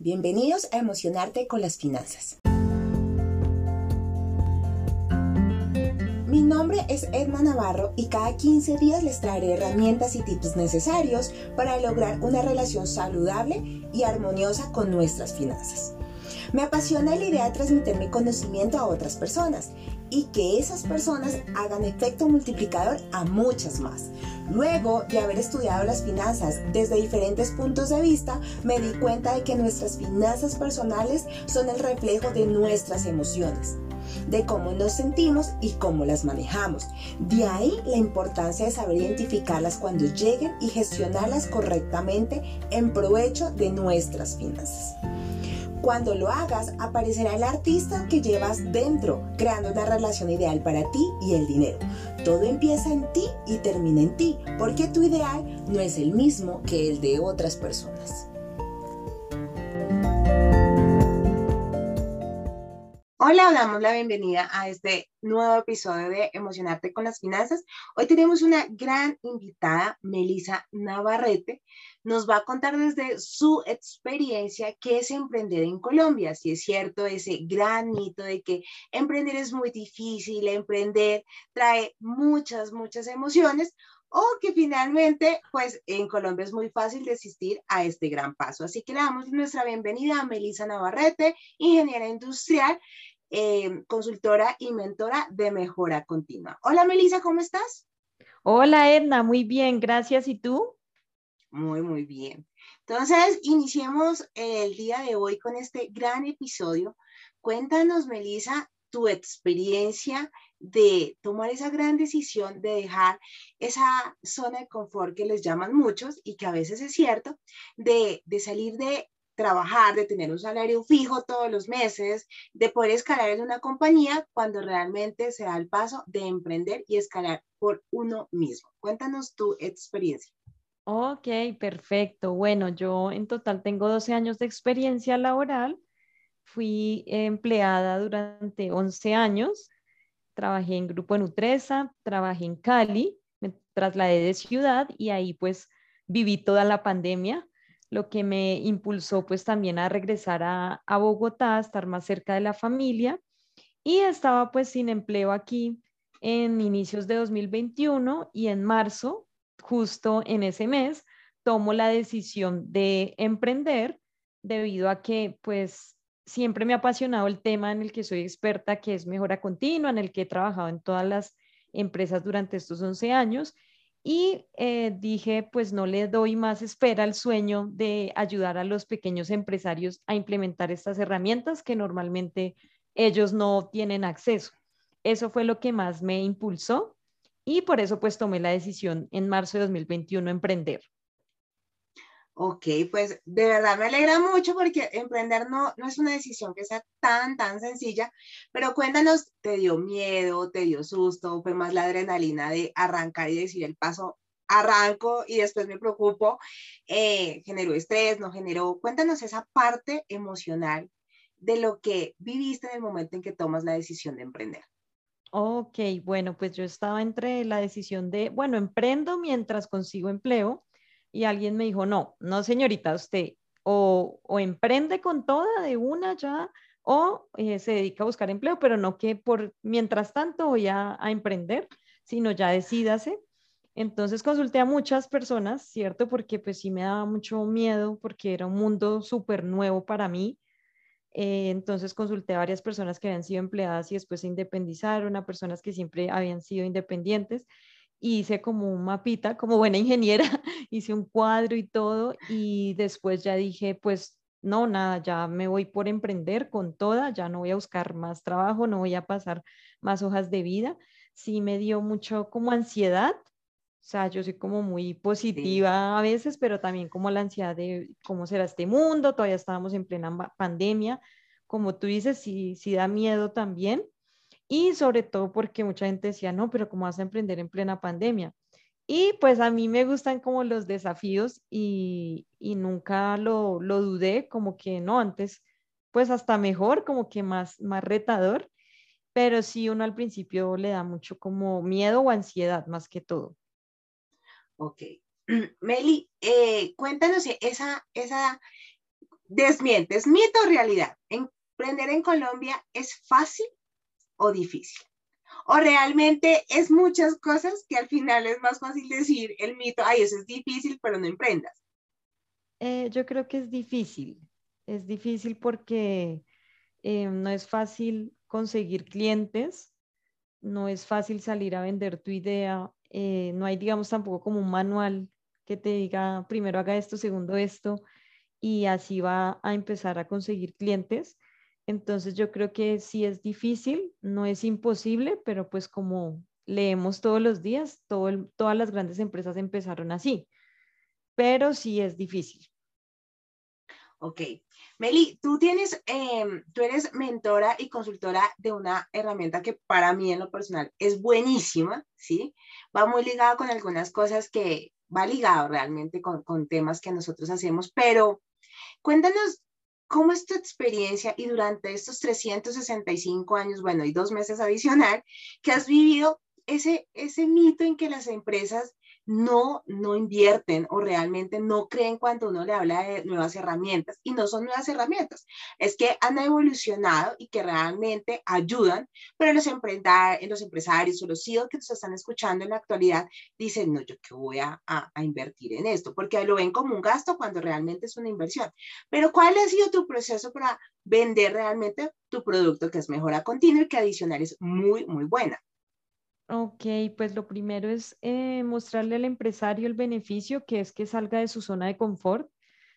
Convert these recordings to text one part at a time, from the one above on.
Bienvenidos a Emocionarte con las Finanzas. Mi nombre es Edma Navarro y cada 15 días les traeré herramientas y tips necesarios para lograr una relación saludable y armoniosa con nuestras finanzas. Me apasiona la idea de transmitir mi conocimiento a otras personas y que esas personas hagan efecto multiplicador a muchas más. Luego de haber estudiado las finanzas desde diferentes puntos de vista, me di cuenta de que nuestras finanzas personales son el reflejo de nuestras emociones de cómo nos sentimos y cómo las manejamos. De ahí la importancia de saber identificarlas cuando lleguen y gestionarlas correctamente en provecho de nuestras finanzas. Cuando lo hagas, aparecerá el artista que llevas dentro, creando una relación ideal para ti y el dinero. Todo empieza en ti y termina en ti, porque tu ideal no es el mismo que el de otras personas. Hola, damos la bienvenida a este nuevo episodio de Emocionarte con las Finanzas. Hoy tenemos una gran invitada, Melisa Navarrete. Nos va a contar desde su experiencia qué es emprender en Colombia. Si es cierto ese gran mito de que emprender es muy difícil, emprender trae muchas, muchas emociones o que finalmente, pues en Colombia es muy fácil desistir a este gran paso. Así que le damos nuestra bienvenida a Melisa Navarrete, ingeniera industrial, Em, consultora y mentora de mejora continua. Hola Melissa, ¿cómo estás? Hola Edna, muy bien, gracias. ¿Y tú? Muy, muy bien. Entonces, iniciemos el día de hoy con este gran episodio. Cuéntanos, Melissa, tu experiencia de tomar esa gran decisión de dejar esa zona de confort que les llaman muchos y que a veces es cierto, de, de salir de trabajar, de tener un salario fijo todos los meses, de poder escalar en una compañía cuando realmente se da el paso de emprender y escalar por uno mismo. Cuéntanos tu experiencia. Ok, perfecto. Bueno, yo en total tengo 12 años de experiencia laboral. Fui empleada durante 11 años. Trabajé en Grupo Nutresa, trabajé en Cali, me trasladé de ciudad y ahí pues viví toda la pandemia lo que me impulsó pues también a regresar a, Bogotá, a estar más cerca de la familia. Y estaba pues sin empleo aquí en inicios de 2021 y en marzo, justo en ese mes, tomo la decisión de emprender debido a que pues siempre me ha apasionado el tema en el que soy experta, que es mejora continua, en el que he trabajado en todas las empresas durante estos 11 años y eh, dije, pues no le doy más espera al sueño de ayudar a los pequeños empresarios a implementar estas herramientas que normalmente ellos no tienen acceso. Eso fue lo que más me impulsó y por eso pues tomé la decisión en marzo de 2021 emprender. Ok, pues de verdad me alegra mucho porque emprender no, no es una decisión que sea tan, tan sencilla, pero cuéntanos, ¿te dio miedo, te dio susto, fue más la adrenalina de arrancar y decir el paso, arranco y después me preocupo, eh, generó estrés, no generó, cuéntanos esa parte emocional de lo que viviste en el momento en que tomas la decisión de emprender. Ok, bueno, pues yo estaba entre la decisión de, bueno, emprendo mientras consigo empleo y alguien me dijo, no, no señorita, usted o, emprende con toda de una ya o eh, se dedica a buscar empleo, pero no que por mientras tanto voy a, a emprender, sino ya decídase. Entonces consulté a muchas personas, ¿cierto? Porque pues sí me daba mucho miedo porque era un mundo súper nuevo para mí. Eh, entonces consulté a varias personas que habían sido empleadas y después se independizaron, a personas que siempre habían sido independientes hice como un mapita, como buena ingeniera, hice un cuadro y todo y después ya dije, pues no, nada, ya me voy por emprender con toda, ya no voy a buscar más trabajo, no voy a pasar más hojas de vida. Sí me dio mucho como ansiedad, o sea, yo soy como muy positiva a veces, pero también como la ansiedad de cómo será este mundo, todavía estábamos en plena pandemia, como tú dices, sí, sí da miedo también y sobre todo porque mucha gente decía, no, pero ¿cómo vas a emprender en plena pandemia? Y pues a mí me gustan como los desafíos y, y nunca lo, lo, dudé, como que no, antes pues hasta mejor, como que más, más retador, pero sí uno al principio le da mucho como miedo o ansiedad más que todo. Ok. Meli, eh, cuéntanos esa, esa desmientes, mito o realidad. ¿Emprender en Colombia es fácil o difícil? O realmente es muchas cosas que al final es más fácil decir el mito, ay, eso es difícil, pero no emprendas. Eh, yo creo que es difícil. Es difícil porque eh, no es fácil conseguir clientes, no es fácil salir a vender tu idea, eh, no hay, digamos, tampoco como un manual que te diga primero haga esto, segundo esto, y así va a empezar a conseguir clientes. Entonces yo creo que sí es difícil, no es imposible, pero pues como leemos todos los días, todas las grandes empresas empezaron así, pero sí es difícil. Ok. Meli, tú tienes, em, tú eres mentora y consultora de una herramienta que para mí en lo personal es buenísima, ¿sí? Va muy ligada con algunas cosas que va ligado realmente con, con temas que nosotros hacemos, pero cuéntanos ¿Cómo es tu experiencia y durante estos 365 años, bueno, y dos meses adicional, que has vivido ese, ese mito en que las empresas no, no invierten o realmente no creen cuando uno le habla de nuevas herramientas y no son nuevas herramientas, es que han evolucionado y que realmente ayudan, pero los, los empresarios o los CEOs que nos están escuchando en la actualidad dicen, no, yo qué voy a, a, a invertir en esto, porque lo ven como un gasto cuando realmente es una inversión. Pero ¿cuál ha sido tu proceso para vender realmente tu producto que es mejora continua y que adicional es muy, muy buena? Ok, pues lo primero es eh, mostrarle al empresario el beneficio que es que salga de su zona de confort,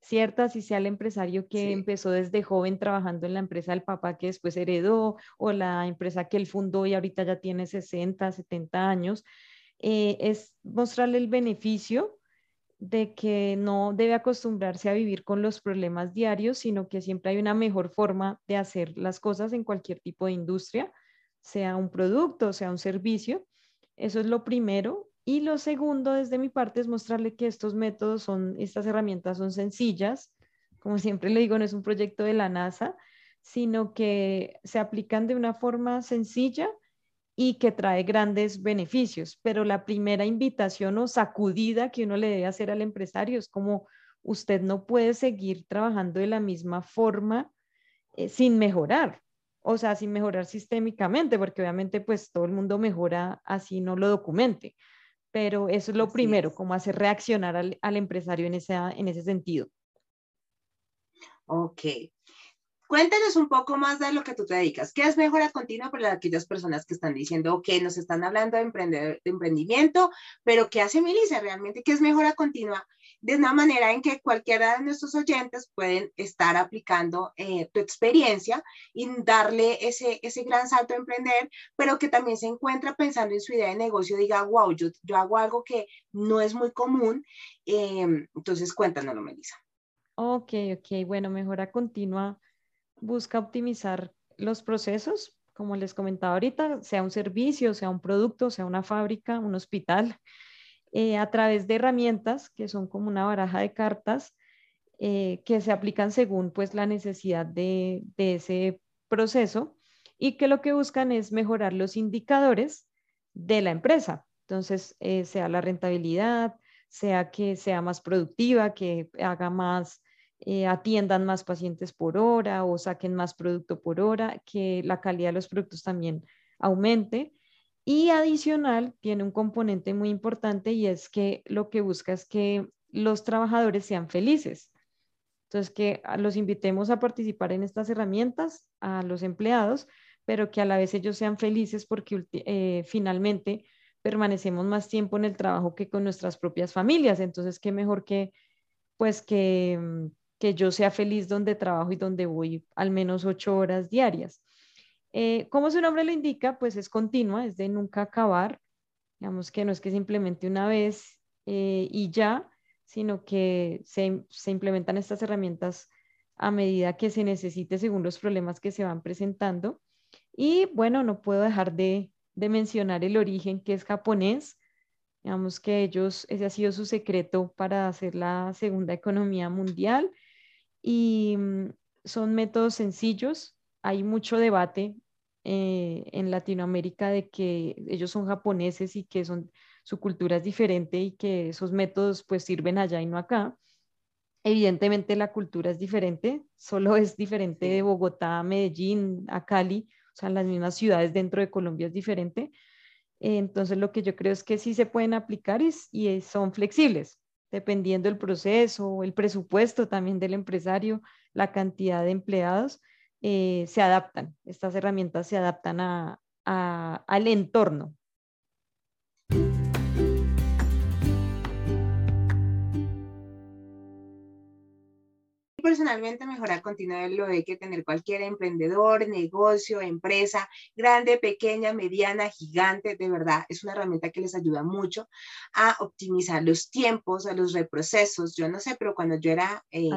¿cierto? Si sea el empresario que empezó desde joven trabajando en la empresa del papá que después heredó o la empresa que él fundó y ahorita ya tiene 60, 70 años, eh, es mostrarle el beneficio de que no debe acostumbrarse a vivir con los problemas diarios, sino que siempre hay una mejor forma de hacer las cosas en cualquier tipo de industria sea un producto, sea un servicio. Eso es lo primero. Y lo segundo, desde mi parte, es mostrarle que estos métodos son, estas herramientas son sencillas. Como siempre le digo, no es un proyecto de la NASA, sino que se aplican de una forma sencilla y que trae grandes beneficios. Pero la primera invitación o sacudida que uno le debe hacer al empresario es como usted no puede seguir trabajando de la misma forma eh, sin mejorar o sea, sin mejorar sistémicamente, porque obviamente pues todo el mundo mejora así no lo documente, pero eso es lo primero, como hacer reaccionar al, al, empresario en, esa, en ese sentido. Ok, Cuéntanos un poco más de lo que tú te dedicas. ¿Qué es mejora continua para aquellas personas que están diciendo, ok, nos están hablando de, emprender, de emprendimiento, pero ¿qué hace Melissa realmente? ¿Qué es mejora continua? De una manera en que cualquiera de nuestros oyentes pueden estar aplicando eh, tu experiencia y darle ese, ese gran salto a emprender, pero que también se encuentra pensando en su idea de negocio, diga, wow, yo, yo hago algo que no es muy común. Eh, entonces, cuéntanoslo, Melissa. Ok, ok, bueno, mejora continua busca optimizar los procesos, como les comentaba ahorita, sea un servicio, sea un producto, sea una fábrica, un hospital, eh, a través de herramientas que son como una baraja de cartas eh, que se aplican según pues la necesidad de, ese proceso y que lo que buscan es mejorar los indicadores de la empresa. Entonces, eh, sea la rentabilidad, sea que sea más productiva, que haga más eh, atiendan más pacientes por hora o saquen más producto por hora, que la calidad de los productos también aumente. Y adicional, tiene un componente muy importante y es que lo que busca es que los trabajadores sean felices. Entonces, que los invitemos a participar en estas herramientas, a los empleados, pero que a la vez ellos sean felices porque eh, finalmente permanecemos más tiempo en el trabajo que con nuestras propias familias. Entonces, qué mejor que, pues, que mm, que yo sea feliz donde trabajo y donde voy al menos ocho horas diarias. Eh, como su nombre lo indica, pues es continua, es de nunca acabar. Digamos que no es que simplemente una vez eh, y ya, sino que se, se, implementan estas herramientas a medida que se necesite según los problemas que se van presentando. Y bueno, no puedo dejar de, de mencionar el origen que es japonés. Digamos que ellos, ese ha sido su secreto para hacer la segunda economía mundial y mm, son métodos sencillos. Hay mucho debate eh, en Latinoamérica de que ellos son japoneses y que son, su cultura es diferente y que esos métodos pues sirven allá y no acá. Evidentemente la cultura es diferente, solo es diferente de Bogotá a Medellín, a Cali, o sea, las mismas ciudades dentro de Colombia es diferente. Entonces lo que yo creo es que sí se pueden aplicar y, son flexibles, dependiendo del proceso, el presupuesto también del empresario, la cantidad de empleados, eh, se adaptan, estas herramientas se adaptan al entorno. Personalmente mejora continua lo de que tener cualquier emprendedor, negocio, empresa, grande, pequeña, mediana, gigante, de verdad, es una herramienta que les ayuda mucho a optimizar los tiempos, a los reprocesos. Yo no sé, pero cuando yo era, eh,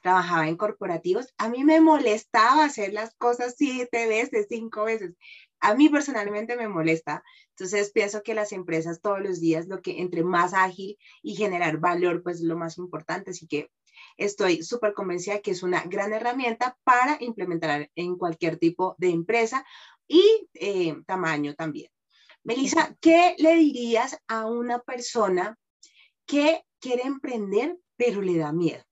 trabajaba en corporativos, a mí me molestaba hacer las cosas siete veces, cinco veces. A mí personalmente me molesta. Entonces pienso que las empresas todos los días, lo que entre más ágil y generar valor, pues es lo más importante. Así que estoy súper convencida que es una gran herramienta para implementar en cualquier tipo de empresa y eh, tamaño también. Melissa, ¿qué le dirías a una persona que quiere emprender pero le da miedo?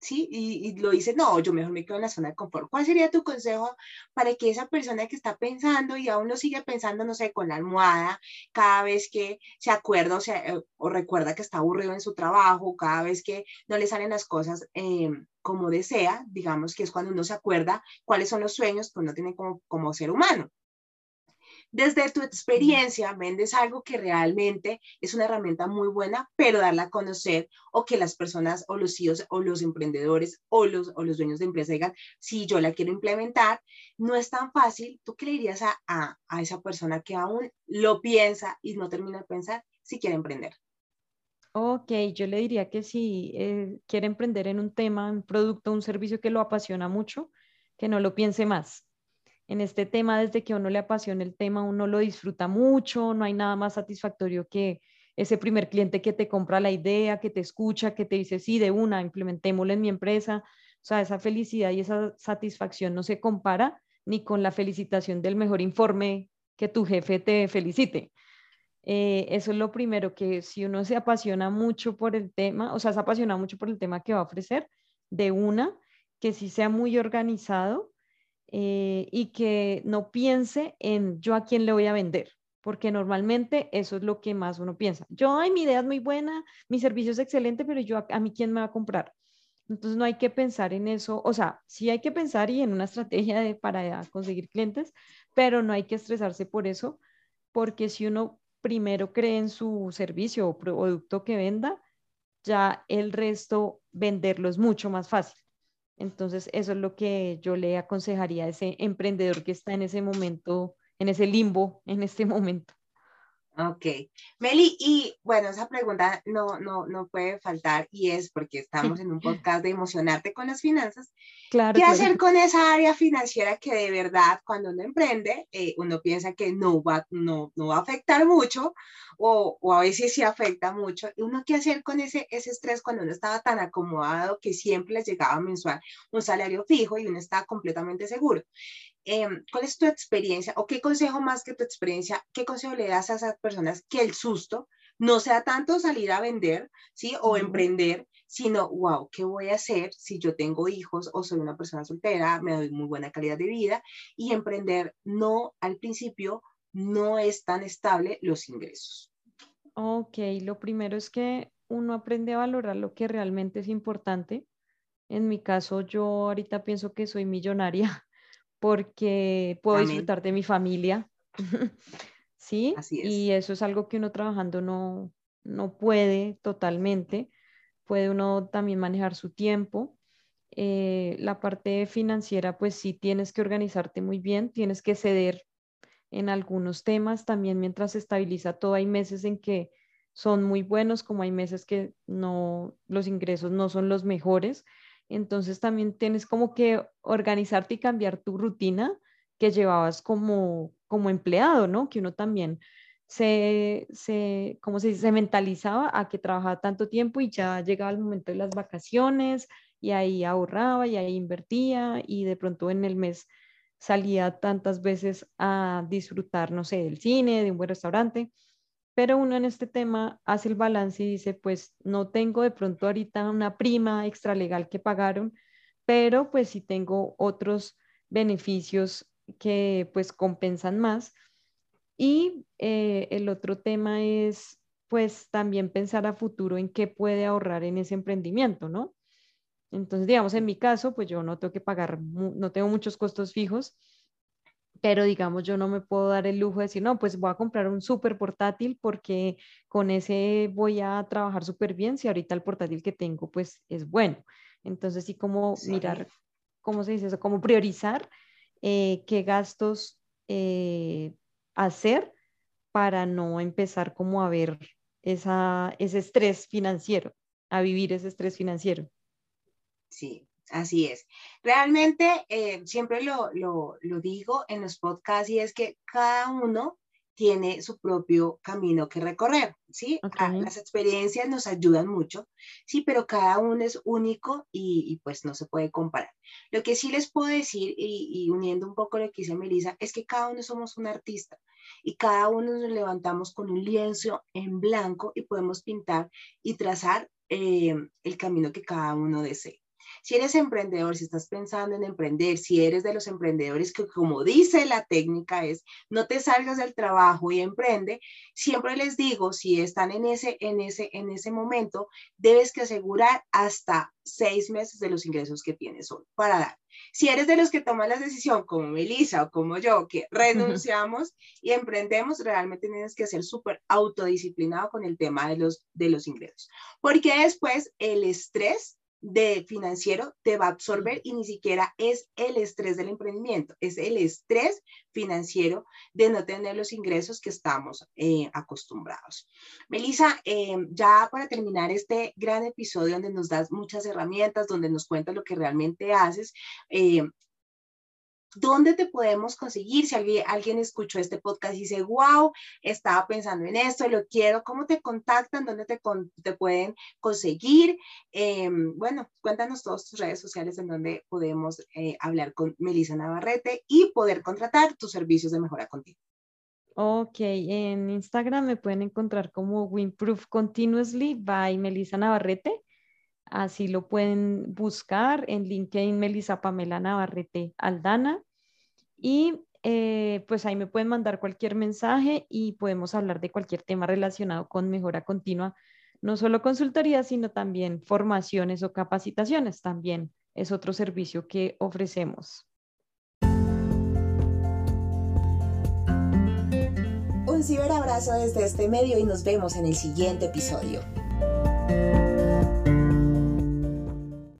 ¿Sí? Y, lo dice, no, yo mejor me quedo en la zona de confort. ¿Cuál sería tu consejo para que esa persona que está pensando y aún no sigue pensando, no sé, con la almohada, cada vez que se acuerda o, eh, o recuerda que está aburrido en su trabajo, cada vez que no le salen las cosas eh, como desea, digamos que es cuando uno se acuerda cuáles son los sueños que uno tiene como, como ser humano? Desde tu experiencia, vendes algo que realmente es una herramienta muy buena, pero darla a conocer o que las personas o los CEOs o los emprendedores o los, o los dueños de empresa digan, si yo la quiero implementar, no es tan fácil. ¿Tú qué le dirías a, a, esa persona que aún lo piensa y no termina de pensar si quiere emprender? Ok, yo le diría que si eh, quiere emprender en un tema, un producto, un servicio que lo apasiona mucho, que no lo piense más en este tema, desde que uno le apasiona el tema, uno lo disfruta mucho, no hay nada más satisfactorio que ese primer cliente que te compra la idea, que te escucha, que te dice, sí, de una, implementémoslo en mi empresa. O sea, esa felicidad y esa satisfacción no se compara ni con la felicitación del mejor informe que tu jefe te felicite. Eh, eso es lo primero, que si uno se apasiona mucho por el tema, o sea, se apasiona mucho por el tema que va a ofrecer, de una, que sí sea muy organizado, eh, y que no piense en yo a quién le voy a vender, porque normalmente eso es lo que más uno piensa. Yo, ay, mi idea es muy buena, mi servicio es excelente, pero yo a, mí quién me va a comprar. Entonces no hay que pensar en eso, o sea, sí hay que pensar y en una estrategia para conseguir clientes, pero no hay que estresarse por eso, porque si uno primero cree en su servicio o producto que venda, ya el resto venderlo es mucho más fácil. Entonces, eso es lo que yo le aconsejaría a ese emprendedor que está en ese momento, en ese limbo, en este momento. Ok. Meli, y bueno, esa pregunta no, no, no puede faltar y es porque estamos en un podcast de emocionarte con las finanzas. Claro, ¿Qué hacer con esa área financiera que de verdad cuando uno emprende, eh, uno piensa que no va, no, no va a afectar mucho o, o, a veces sí afecta mucho? ¿Y uno qué hacer con ese, ese estrés cuando uno estaba tan acomodado que siempre les llegaba mensual un salario fijo y uno estaba completamente seguro? Em, ¿cuál es tu experiencia o qué consejo más que tu experiencia, qué consejo le das a esas personas que el susto no sea tanto salir a vender, ¿sí? O emprender, sino, wow, ¿qué voy a hacer si yo tengo hijos o soy una persona soltera, me doy muy buena calidad de vida? Y emprender no, al principio, no es tan estable los ingresos. Ok, lo primero es que uno aprende a valorar lo que realmente es importante. En mi caso, yo ahorita pienso que soy millonaria porque puedo disfrutar de mi familia. ¿Sí? Y eso es algo que uno trabajando no, no puede totalmente. Puede uno también manejar su tiempo. Eh, la parte financiera, pues sí tienes que organizarte muy bien, tienes que ceder en algunos temas. También mientras se estabiliza todo, hay meses en que son muy buenos, como hay meses que no, los ingresos no son los mejores. Entonces también tienes como que organizarte y cambiar tu rutina que llevabas como, como empleado, ¿no? Que uno también se, se, como se, se mentalizaba a que trabajaba tanto tiempo y ya llegaba el momento de las vacaciones y ahí ahorraba y ahí invertía y de pronto en el mes salía tantas veces a disfrutar, no sé, del cine, de un buen restaurante, pero uno en este tema hace el balance y dice, pues no tengo de pronto ahorita una prima extralegal que pagaron, pero pues sí tengo otros beneficios que pues compensan más. Y eh, el otro tema es pues también pensar a futuro en qué puede ahorrar en ese emprendimiento, ¿no? Entonces, digamos, en mi caso, pues yo no tengo que pagar, no tengo muchos costos fijos, pero digamos, yo no me puedo dar el lujo de decir, no, pues voy a comprar un súper portátil porque con ese voy a trabajar súper bien si ahorita el portátil que tengo, pues es bueno. Entonces, sí, como mirar, ¿cómo se dice eso? Como priorizar eh, qué gastos eh, hacer para no empezar como a ver esa, ese estrés financiero, a vivir ese estrés financiero. Sí, así es. Realmente eh, siempre lo, lo, lo, digo en los podcasts y es que cada uno tiene su propio camino que recorrer, ¿sí? Ah, las experiencias nos ayudan mucho, sí, pero cada uno es único y, pues no se puede comparar. Lo que sí les puedo decir, y, y uniendo un poco lo que dice Melissa, es que cada uno somos un artista y cada uno nos levantamos con un lienzo en blanco y podemos pintar y trazar eh, el camino que cada uno desee. Si eres emprendedor, si estás pensando en emprender, si eres de los emprendedores que como dice la técnica es, no te salgas del trabajo y emprende, siempre les digo, si están en ese, en ese, en ese momento, debes que asegurar hasta seis meses de los ingresos que tienes hoy para dar. Si eres de los que toman la decisión, como Melissa o como yo, que renunciamos y emprendemos, realmente tienes que ser súper autodisciplinado con el tema de los, de los ingresos. Porque después el estrés de financiero te va a absorber y ni siquiera es el estrés del emprendimiento, es el estrés financiero de no tener los ingresos que estamos eh, acostumbrados. Melissa, eh, ya para terminar este gran episodio donde nos das muchas herramientas, donde nos cuentas lo que realmente haces, eh, ¿Dónde te podemos conseguir? Si alguien, escuchó este podcast y dice, wow, estaba pensando en esto, lo quiero, ¿cómo te contactan? ¿Dónde te, te pueden conseguir? Em, bueno, cuéntanos todas tus redes sociales en donde podemos eh, hablar con Melissa Navarrete y poder contratar tus servicios de mejora continua. Ok, en Instagram me pueden encontrar como Winproof Continuously by Melissa Navarrete. Así lo pueden buscar en LinkedIn Melissa Pamela Navarrete Aldana. Y eh, pues ahí me pueden mandar cualquier mensaje y podemos hablar de cualquier tema relacionado con mejora continua, no solo consultoría, sino también formaciones o capacitaciones. También es otro servicio que ofrecemos. Un ciberabrazo desde este medio y nos vemos en el siguiente episodio.